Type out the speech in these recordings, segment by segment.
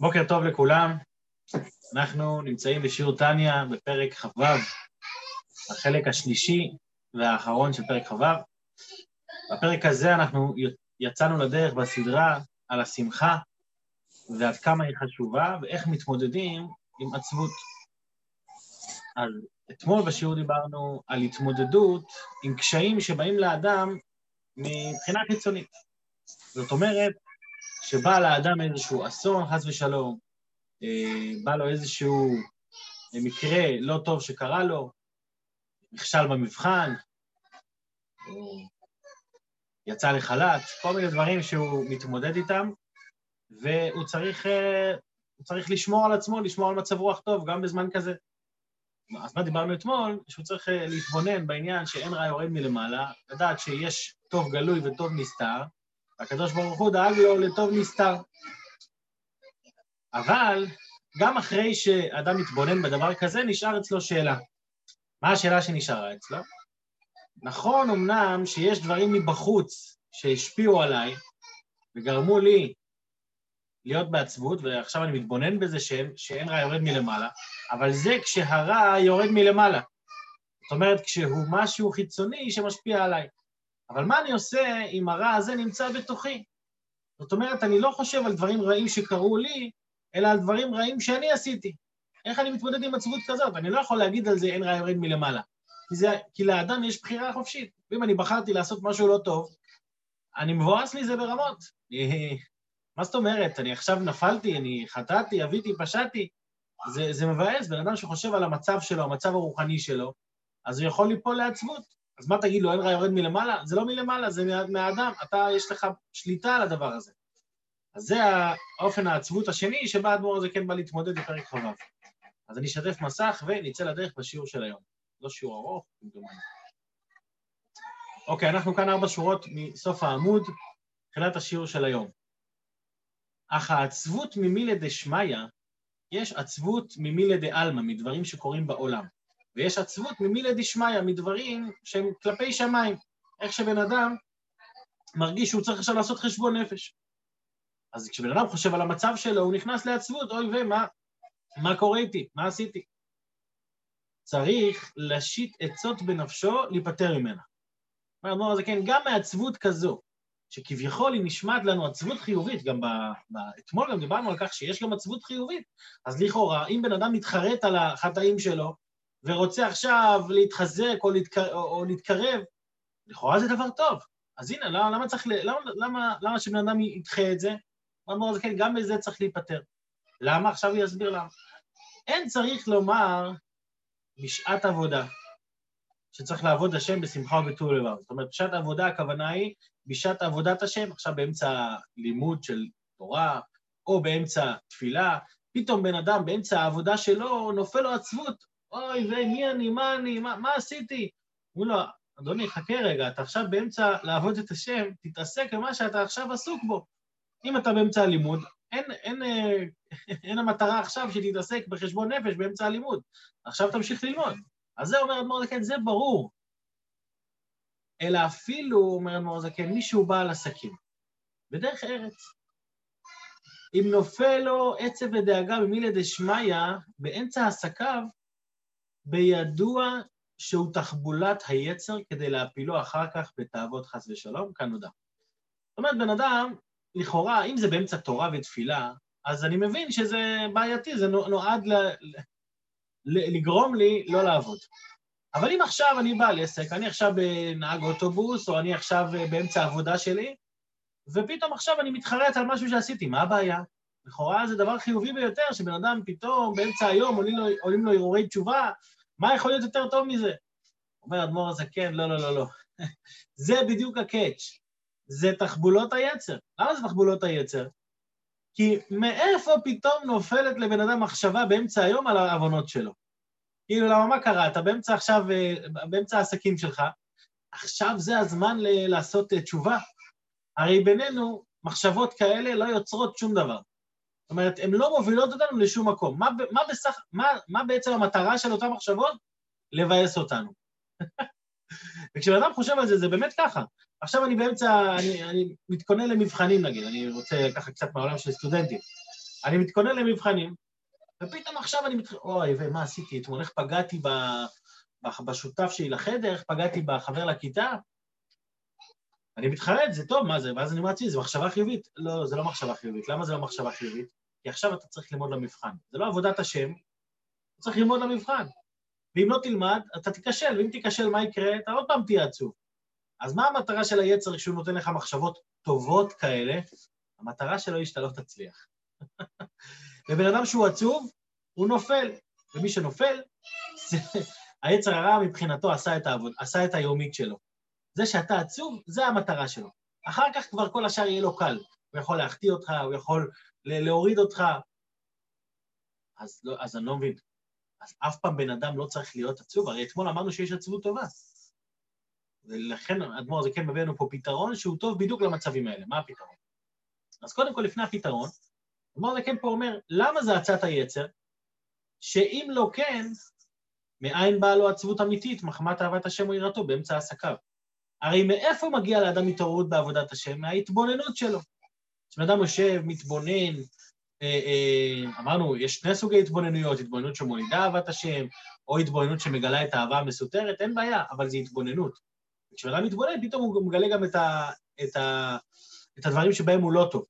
בוקר טוב לכולם, אנחנו נמצאים בשיעור טניה בפרק כ"ו, החלק השלישי והאחרון של פרק כ"ו. בפרק הזה אנחנו יצאנו לדרך בסדרה על השמחה ועד כמה היא חשובה ואיך מתמודדים עם עצבות. אז אתמול בשיעור דיברנו על התמודדות עם קשיים שבאים לאדם מבחינה חיצונית. זאת אומרת, שבא לאדם איזשהו אסון, חס ושלום, אה, בא לו איזשהו מקרה לא טוב שקרה לו, נכשל במבחן, יצא לחל"ת, כל מיני דברים שהוא מתמודד איתם, והוא צריך, אה, צריך לשמור על עצמו, לשמור על מצב רוח טוב, גם בזמן כזה. אז מה דיברנו אתמול? שהוא צריך אה, להתבונן בעניין שאין רע יורד מלמעלה, לדעת שיש טוב גלוי וטוב נסתר, והקדוש ברוך הוא דאג לו לטוב נסתר. אבל גם אחרי שאדם מתבונן בדבר כזה, נשאר אצלו שאלה. מה השאלה שנשארה אצלו? נכון אמנם שיש דברים מבחוץ שהשפיעו עליי וגרמו לי להיות בעצבות, ועכשיו אני מתבונן בזה שאין, שאין רע יורד מלמעלה, אבל זה כשהרע יורד מלמעלה. זאת אומרת, כשהוא משהו חיצוני שמשפיע עליי. אבל מה אני עושה אם הרע הזה נמצא בתוכי? זאת אומרת, אני לא חושב על דברים רעים שקרו לי, אלא על דברים רעים שאני עשיתי. איך אני מתמודד עם עצבות כזאת? אני לא יכול להגיד על זה אין רע יורד מלמעלה. כי, זה, כי לאדם יש בחירה חופשית. ואם אני בחרתי לעשות משהו לא טוב, אני מבואס מזה ברמות. מה זאת אומרת? אני עכשיו נפלתי, אני חטאתי, אביתי, פשעתי. זה, זה מבאס, בן אדם שחושב על המצב שלו, המצב הרוחני שלו, אז הוא יכול ליפול לעצבות. אז מה תגיד לו, אין רע יורד מלמעלה? זה לא מלמעלה, זה מהאדם, אתה, יש לך שליטה על הדבר הזה. אז זה האופן העצבות השני שבה האדמו"ר הזה כן בא להתמודד בפרק כ"ו. אז אני אשתף מסך ונצא לדרך בשיעור של היום. לא שיעור ארוך, כמדומני. אוקיי, אנחנו כאן ארבע שורות מסוף העמוד, תחילת השיעור של היום. אך העצבות ממילי דשמיא, יש עצבות ממילי דעלמא, מדברים שקורים בעולם. ויש עצבות ממילי דשמיא, מדברים שהם כלפי שמיים. איך שבן אדם מרגיש שהוא צריך עכשיו לעשות חשבון נפש. אז כשבן אדם חושב על המצב שלו, הוא נכנס לעצבות, אוי ומה, מה קורה איתי? מה עשיתי? צריך להשית עצות בנפשו, להיפטר ממנה. אומר זה כן, גם מעצבות כזו, שכביכול היא נשמעת לנו עצבות חיובית, גם ב... ב... אתמול גם דיברנו על כך שיש גם עצבות חיובית, אז לכאורה, אם בן אדם מתחרט על החטאים שלו, ורוצה עכשיו להתחזק או, להתקר... או, להתקרב, לכאורה זה דבר טוב. אז הנה, למה, למה צריך, למה, למה, למה שבן אדם ידחה את זה? אז כן, גם בזה צריך להיפטר. למה? עכשיו הוא יסביר למה. אין צריך לומר בשעת עבודה, שצריך לעבוד השם בשמחה ובטוב לבב. זאת אומרת, בשעת עבודה הכוונה היא בשעת עבודת השם, עכשיו באמצע לימוד של תורה, או באמצע תפילה, פתאום בן אדם באמצע העבודה שלו נופל לו עצבות, אוי ויי, מי אני, מה אני, מה, מה עשיתי? הוא לו, אדוני, חכה רגע, אתה עכשיו באמצע לעבוד את השם, תתעסק במה שאתה עכשיו עסוק בו. אם אתה באמצע הלימוד, אין, אין, אין, אין המטרה עכשיו שתתעסק בחשבון נפש באמצע הלימוד. עכשיו תמשיך ללמוד. אז זה אומר אדמו"ר זקן, זה ברור. אלא אפילו, אומר אדמו"ר זקן, מישהו בעל עסקים, בדרך ארץ. אם נופל לו עצב ודאגה במילי דשמיא, באמצע עסקיו, בידוע שהוא תחבולת היצר כדי להפילו אחר כך בתאוות חס ושלום, כאן נודע. זאת אומרת, בן אדם לכאורה, אם זה באמצע תורה ותפילה, אז אני מבין שזה בעייתי, זה נועד ל... לגרום לי לא לעבוד. אבל אם עכשיו אני בעל עסק, אני עכשיו נהג אוטובוס, או אני עכשיו באמצע העבודה שלי, ופתאום עכשיו אני מתחרט על משהו שעשיתי, מה הבעיה? לכאורה זה דבר חיובי ביותר, שבן אדם פתאום באמצע היום עולים לו, עולים לו הרהורי תשובה, מה יכול להיות יותר טוב מזה? אומר אדמו"ר הזקן, לא, לא, לא, לא. זה בדיוק הקאץ'. זה תחבולות היצר. למה זה תחבולות היצר? כי מאיפה פתאום נופלת לבן אדם מחשבה באמצע היום על העוונות שלו? כאילו, למה מה קרה? אתה באמצע עכשיו, אה, באמצע העסקים שלך, עכשיו זה הזמן ל- לעשות אה, תשובה. הרי בינינו, מחשבות כאלה לא יוצרות שום דבר. זאת אומרת, הן לא מובילות אותנו לשום מקום. מה, מה, בסך, מה, מה בעצם המטרה של אותן מחשבות? לבאס אותנו. וכשבן אדם חושב על זה, זה באמת ככה. עכשיו אני באמצע, אני, אני מתכונן למבחנים נגיד, אני רוצה ככה קצת מהעולם של סטודנטים. אני מתכונן למבחנים, ופתאום עכשיו אני מתחיל, אוי, ומה עשיתי אתמול, איך פגעתי ב... בשותף שלי לחדר, איך פגעתי בחבר לכיתה? אני מתחרט, זה טוב, מה זה? ואז אני מעציב, זה מחשבה חיובית. לא, זה לא מחשבה חיובית. למה זה לא מחשבה חיובית? כי עכשיו אתה צריך ללמוד למבחן. זה לא עבודת השם, אתה צריך ללמוד למבחן. ואם לא תלמד, אתה תיכשל, ואם תיכשל, מה יקרה? אתה עוד פעם תהיה עצוב. אז מה המטרה של היצר כשהוא נותן לך מחשבות טובות כאלה? המטרה שלו היא שאתה לא תצליח. ובן אדם שהוא עצוב, הוא נופל, ומי שנופל. היצר הרע מבחינתו עשה את, העבוד, עשה את היומית שלו. זה שאתה עצוב, זה המטרה שלו. אחר כך כבר כל השאר יהיה לו קל. הוא יכול להחטיא אותך, הוא יכול להוריד אותך. אז, לא, אז אני לא מבין. אז אף פעם בן אדם לא צריך להיות עצוב, הרי אתמול אמרנו שיש עצבות טובה. ולכן אדמו"ר זה כן מביא לנו פה פתרון שהוא טוב בדיוק למצבים האלה. מה הפתרון? אז קודם כל, לפני הפתרון, אדמו"ר זה כן פה אומר, למה זה עצת היצר? שאם לא כן, מאין באה לו עצבות אמיתית, מחמת אהבת השם או יראתו באמצע עסקיו? הרי מאיפה מגיע לאדם התעוררות בעבודת השם? מההתבוננות שלו. כשבן יושב, מתבונן, אה, אה, אמרנו, יש שני סוגי התבוננויות, התבוננות שמולידה אהבת השם, או התבוננות שמגלה את האהבה המסותרת, אין בעיה, אבל זה התבוננות. כשאדם מתבונן, פתאום הוא מגלה גם את, ה, את, ה, את הדברים שבהם הוא לא טוב.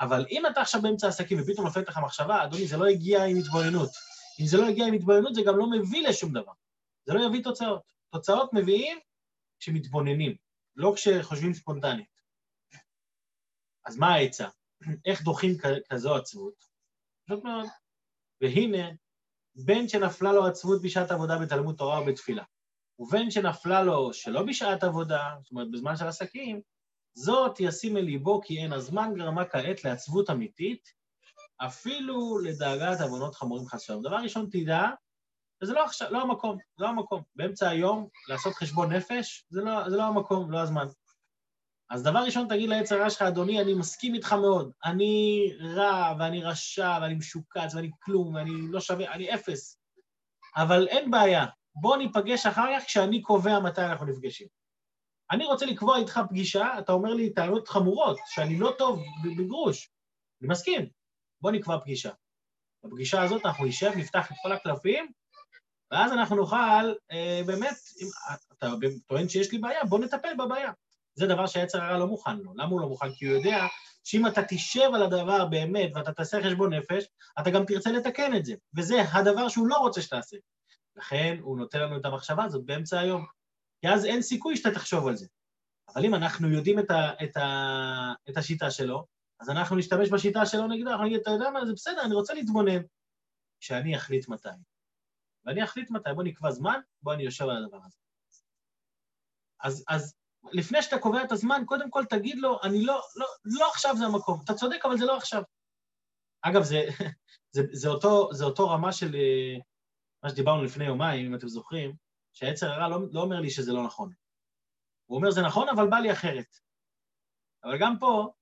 אבל אם אתה עכשיו באמצע עסקים ופתאום נופלת לך מחשבה, אדוני, זה לא הגיע עם התבוננות. אם זה לא הגיע עם התבוננות, זה גם לא מביא לשום דבר. זה לא יביא תוצאות. תוצאות מביאים כשמתבוננים, לא כשחושבים ספונטנית. אז מה העצה? איך דוחים כזו עצבות? פשוט מאוד. והנה, בין שנפלה לו עצבות בשעת עבודה בתלמוד תורה או בתפילה, ובין שנפלה לו שלא בשעת עבודה, זאת אומרת בזמן של עסקים, זאת ישים אל ליבו כי אין הזמן גרמה כעת לעצבות אמיתית, אפילו לדאגת עוונות חמורים חס ושלום. דבר ראשון, תדע, וזה לא עכשיו, לא המקום, לא המקום. באמצע היום לעשות חשבון נפש, זה לא, זה לא המקום, לא הזמן. אז דבר ראשון, תגיד לעץ הרע שלך, אדוני, אני מסכים איתך מאוד. אני רע, ואני רשע, ואני משוקץ, ואני כלום, ואני לא שווה, אני אפס. אבל אין בעיה, בוא ניפגש אחר כך כשאני קובע מתי אנחנו נפגשים. אני רוצה לקבוע איתך פגישה, אתה אומר לי טענות חמורות, שאני לא טוב בגרוש. אני מסכים, בוא נקבע פגישה. בפגישה הזאת אנחנו נשב, נפתח את כל הקלפים, ואז אנחנו נוכל, אה, באמת, אם אתה טוען שיש לי בעיה, בוא נטפל בבעיה. זה דבר שהיצר הרע לא מוכן לו. למה הוא לא מוכן? כי הוא יודע שאם אתה תשב על הדבר באמת ואתה תעשה חשבון נפש, אתה גם תרצה לתקן את זה, וזה הדבר שהוא לא רוצה שתעשה. לכן הוא נותן לנו את המחשבה הזאת באמצע היום, כי אז אין סיכוי שאתה תחשוב על זה. אבל אם אנחנו יודעים את, ה, את, ה, את השיטה שלו, אז אנחנו נשתמש בשיטה שלו נגדו, אנחנו נגיד, אתה יודע מה, זה בסדר, אני רוצה להתבונן. שאני אחליט מתי. ואני אחליט מתי, בוא נקבע זמן, בוא אני יושב על הדבר הזה. אז, אז לפני שאתה קובע את הזמן, קודם כל תגיד לו, אני לא, לא, לא עכשיו זה המקום. אתה צודק, אבל זה לא עכשיו. אגב, זה, זה, זה, אותו, זה אותו רמה של אה, מה שדיברנו לפני יומיים, אם אתם זוכרים, שהיצר הרע לא, לא אומר לי שזה לא נכון. הוא אומר, זה נכון, אבל בא לי אחרת. אבל גם פה,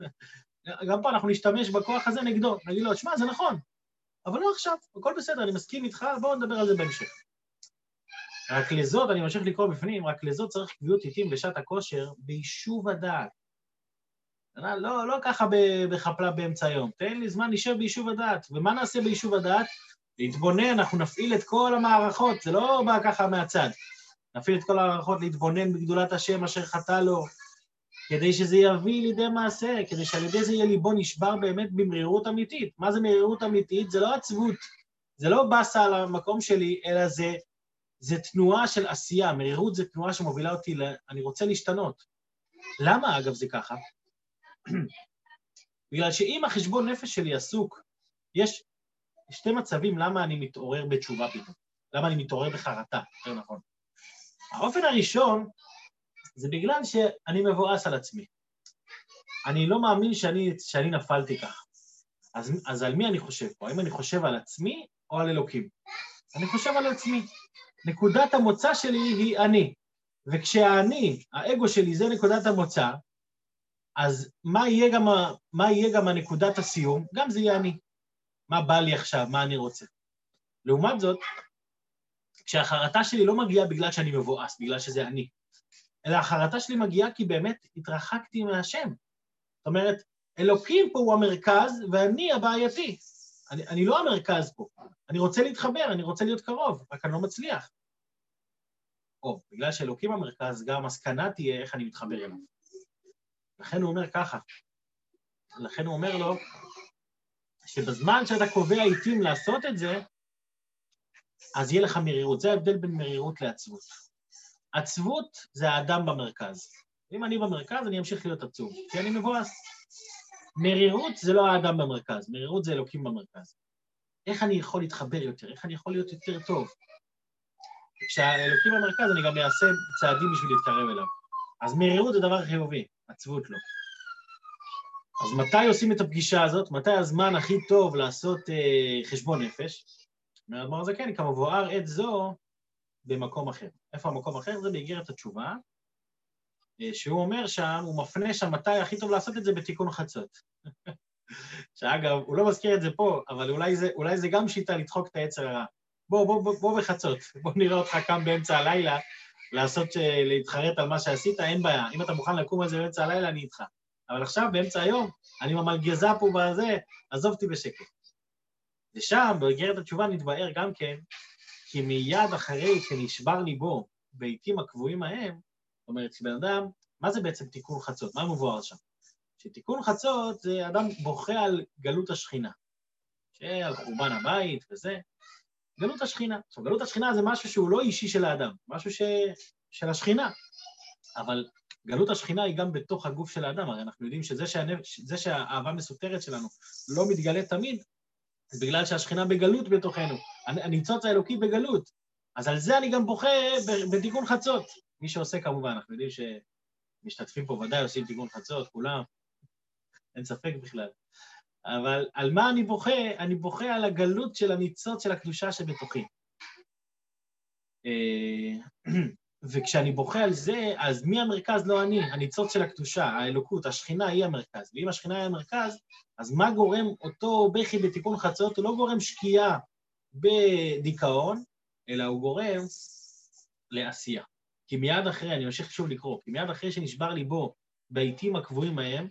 גם פה אנחנו נשתמש בכוח הזה נגדו, נגיד לו, שמע, זה נכון, אבל לא עכשיו, הכל בסדר, אני מסכים איתך, בואו נדבר על זה בהמשך. רק לזאת, אני ממשיך לקרוא בפנים, רק לזאת צריך קביעות עיתים בשעת הכושר ביישוב הדעת. לא, לא ככה בחפלה באמצע היום, תן לי זמן, נשב ביישוב הדעת. ומה נעשה ביישוב הדעת? להתבונן, אנחנו נפעיל את כל המערכות, זה לא בא ככה מהצד. נפעיל את כל המערכות להתבונן בגדולת השם אשר חטא לו, כדי שזה יביא לידי מעשה, כדי שעל ידי זה יהיה ליבו נשבר באמת במרירות אמיתית. מה זה מרירות אמיתית? זה לא עצבות, זה לא באסה על המקום שלי, אלא זה, זה תנועה של עשייה. מרירות זה תנועה שמובילה אותי ל... אני רוצה להשתנות. למה, אגב, זה ככה? בגלל שאם החשבון נפש שלי עסוק, יש שתי מצבים למה אני מתעורר בתשובה פתאום, למה אני מתעורר בחרטה, יותר נכון. האופן הראשון זה בגלל שאני מבואס על עצמי. אני לא מאמין שאני, שאני נפלתי כך. אז, אז על מי אני חושב פה? האם אני חושב על עצמי או על אלוקים? אני חושב על עצמי. נקודת המוצא שלי היא אני. וכשהאני, האגו שלי זה נקודת המוצא, אז מה יהיה גם, מה יהיה גם הנקודת הסיום? גם זה יהיה אני. מה בא לי עכשיו, מה אני רוצה. לעומת זאת, כשהחרטה שלי לא מגיעה בגלל שאני מבואס, בגלל שזה אני, אלא החרטה שלי מגיעה כי באמת התרחקתי מהשם. זאת אומרת, אלוקים פה הוא המרכז ואני הבעייתי. אני, אני לא המרכז פה. אני רוצה להתחבר, אני רוצה להיות קרוב, רק אני לא מצליח. או, בגלל שאלוקים המרכז, גם המסקנה תהיה איך אני מתחבר אליו. לכן הוא אומר ככה, לכן הוא אומר לו, שבזמן שאתה קובע עיתים לעשות את זה, אז יהיה לך מרירות. זה ההבדל בין מרירות לעצבות. עצבות זה האדם במרכז. אם אני במרכז, אני אמשיך להיות עצוב, כי אני מבואס. מרירות זה לא האדם במרכז, מרירות זה אלוקים במרכז. איך אני יכול להתחבר יותר? איך אני יכול להיות יותר טוב? כשהאלוקים במרכז, אני גם אעשה צעדים בשביל להתקרב אליו. אז מרירות זה דבר חיובי, עצבות לא. אז מתי עושים את הפגישה הזאת? מתי הזמן הכי טוב לעשות אה, חשבון נפש? אומר אדמו"ר הזקן, כמבואר עת זו במקום אחר. איפה המקום אחר? זה באיגרת התשובה, אה, שהוא אומר שם, הוא מפנה שם מתי הכי טוב לעשות את זה בתיקון חצות. שאגב, הוא לא מזכיר את זה פה, אבל אולי זה, אולי זה גם שיטה לדחוק את העצר הרע. בוא, בוא, בוא, בוא בחצות, בוא נראה אותך קם באמצע הלילה לעשות, להתחרט על מה שעשית, אין בעיה. אם אתה מוכן לקום על זה באמצע הלילה, אני איתך. אבל עכשיו, באמצע היום, אני עם המלגזה פה בזה, עזוב אותי בשקט. ושם, באגרת התשובה נתבהר גם כן, כי מיד אחרי שנשבר ליבו בעיתים הקבועים ההם, זאת אומרת, שבן אדם, מה זה בעצם תיקון חצות? מה מבואר שם? שתיקון חצות זה אדם בוכה על גלות השכינה, שעל חורבן הבית וזה, גלות השכינה. עכשיו, גלות השכינה זה משהו שהוא לא אישי של האדם, משהו ש... של השכינה. אבל גלות השכינה היא גם בתוך הגוף של האדם, הרי אנחנו יודעים שזה שהנפש, שהאהבה מסותרת שלנו לא מתגלה תמיד, זה בגלל שהשכינה בגלות בתוכנו, הניצוץ האלוקי בגלות. אז על זה אני גם בוכה בתיקון חצות. מי שעושה כמובן, אנחנו יודעים שמשתתפים פה ודאי עושים תיקון חצות, כולם, אין ספק בכלל. אבל על מה אני בוכה? אני בוכה על הגלות של הניצוץ של הקדושה שבתוכי. אה, וכשאני בוכה על זה, אז מי המרכז? לא אני, הניצוץ של הקדושה, האלוקות, השכינה היא המרכז. ואם השכינה היא המרכז, אז מה גורם אותו בכי בתיקון חצות? הוא לא גורם שקיעה בדיכאון, אלא הוא גורם לעשייה. כי מיד אחרי, אני ממשיך שוב לקרוא, כי מיד אחרי שנשבר ליבו בעיתים הקבועים ההם,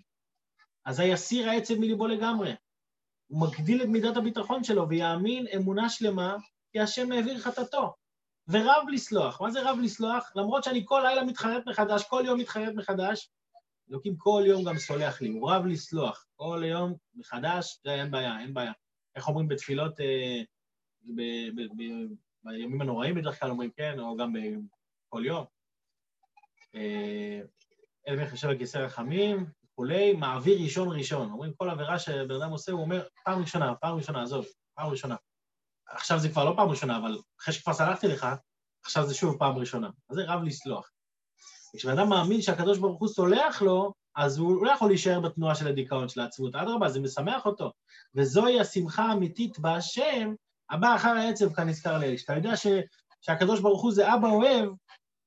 אזי יסיר העצב מליבו לגמרי. הוא מגדיל את מידת הביטחון שלו ויאמין אמונה שלמה כי השם העביר חטאתו. ורב לסלוח. מה זה רב לסלוח? למרות שאני כל לילה מתחרט מחדש, כל יום מתחרט מחדש, אלוקים כל יום גם סולח לי, הוא רב לסלוח. כל יום מחדש, זה אין בעיה, אין בעיה. איך אומרים בתפילות, אה, ב, ב, ב, בימים הנוראים בדרך כלל אומרים כן, או גם בכל יום. אה, אל יושב על כיסא רחמים, וכולי, מעביר ראשון ראשון. אומרים כל עבירה שבן אדם עושה, הוא אומר, פעם ראשונה, פעם ראשונה, עזוב, פעם ראשונה. עכשיו זה כבר לא פעם ראשונה, אבל אחרי שכבר סלחתי לך, עכשיו זה שוב פעם ראשונה. אז זה רב לסלוח. כשבן אדם מאמין שהקדוש ברוך הוא סולח לו, אז הוא לא יכול להישאר בתנועה של הדיכאון, של העצבות. אדרבה, זה משמח אותו. וזוהי השמחה האמיתית בהשם, הבא אחר העצב כאן נזכר לי. כשאתה יודע ש, שהקדוש ברוך הוא זה אבא אוהב,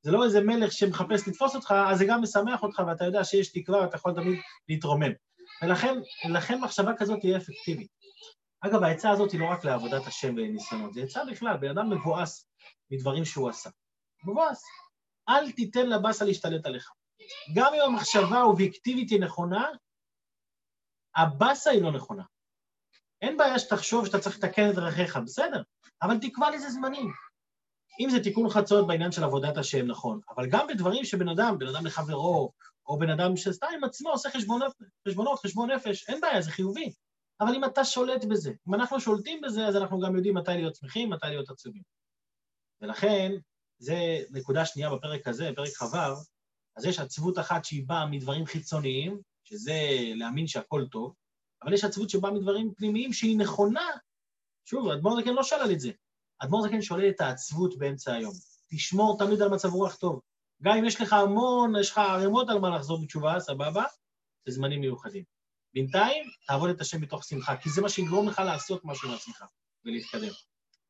זה לא איזה מלך שמחפש לתפוס אותך, אז זה גם משמח אותך, ואתה יודע שיש תקווה ואתה יכול תמיד להתרומם. ולכן מחשבה כזאת תהיה אפקטיבית. אגב, העצה הזאת היא לא רק לעבודת השם וניסיונות, זו עצה בכלל, בן אדם מבואס מדברים שהוא עשה. מבואס. אל תיתן לבאסה להשתלט עליך. גם אם המחשבה האובייקטיבית היא נכונה, הבאסה היא לא נכונה. אין בעיה שתחשוב שאתה צריך לתקן את דרכיך, בסדר, אבל תקבע לזה זמנים. אם זה תיקון חצות בעניין של עבודת השם, נכון, אבל גם בדברים שבן אדם, בן אדם לחברו, או בן אדם שסתם עם עצמו עושה חשבונות, חשבונות, חשבון נפש, אין בעיה, זה חיובי. אבל אם אתה שולט בזה, אם אנחנו שולטים בזה, אז אנחנו גם יודעים מתי להיות שמחים, מתי להיות עצובים. ולכן, זה נקודה שנייה בפרק הזה, פרק כ"ו, אז יש עצבות אחת שהיא באה מדברים חיצוניים, שזה להאמין שהכל טוב, אבל יש עצבות שבאה מדברים פנימיים שהיא נכונה. שוב, אדמו"ר זקן לא שלל את זה. אדמו"ר זקן שולל את העצבות באמצע היום. תשמור תמיד על מצב רוח טוב. גם אם יש לך המון, יש לך ערימות על מה לחזור בתשובה, סבבה? בזמנים מיוחדים. בינתיים, תעבוד את השם מתוך שמחה, כי זה מה שיגרום לך לעשות משהו מעצמך ולהתקדם.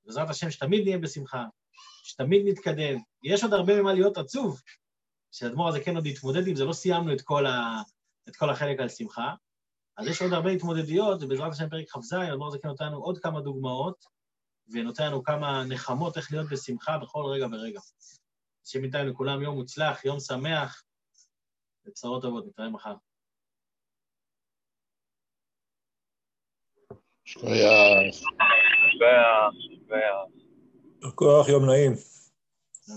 בעזרת השם, שתמיד נהיה בשמחה, שתמיד נתקדם. יש עוד הרבה ממה להיות עצוב, שהאדמו"ר הזה כן עוד יתמודד עם זה, לא סיימנו את כל, ה... את כל החלק על שמחה. אז יש עוד הרבה התמודדויות, ובעזרת השם פרק כ"ז, האדמו"ר הזה כן נותן לנו עוד כמה דוגמאות, ונותן לנו כמה נחמות איך להיות בשמחה בכל רגע ורגע. שבינתיים לכולם יום מוצלח, יום שמח, ובשורות טובות, נתראה מחר. שכוייח. שכוייח, שכוייח. יום נעים.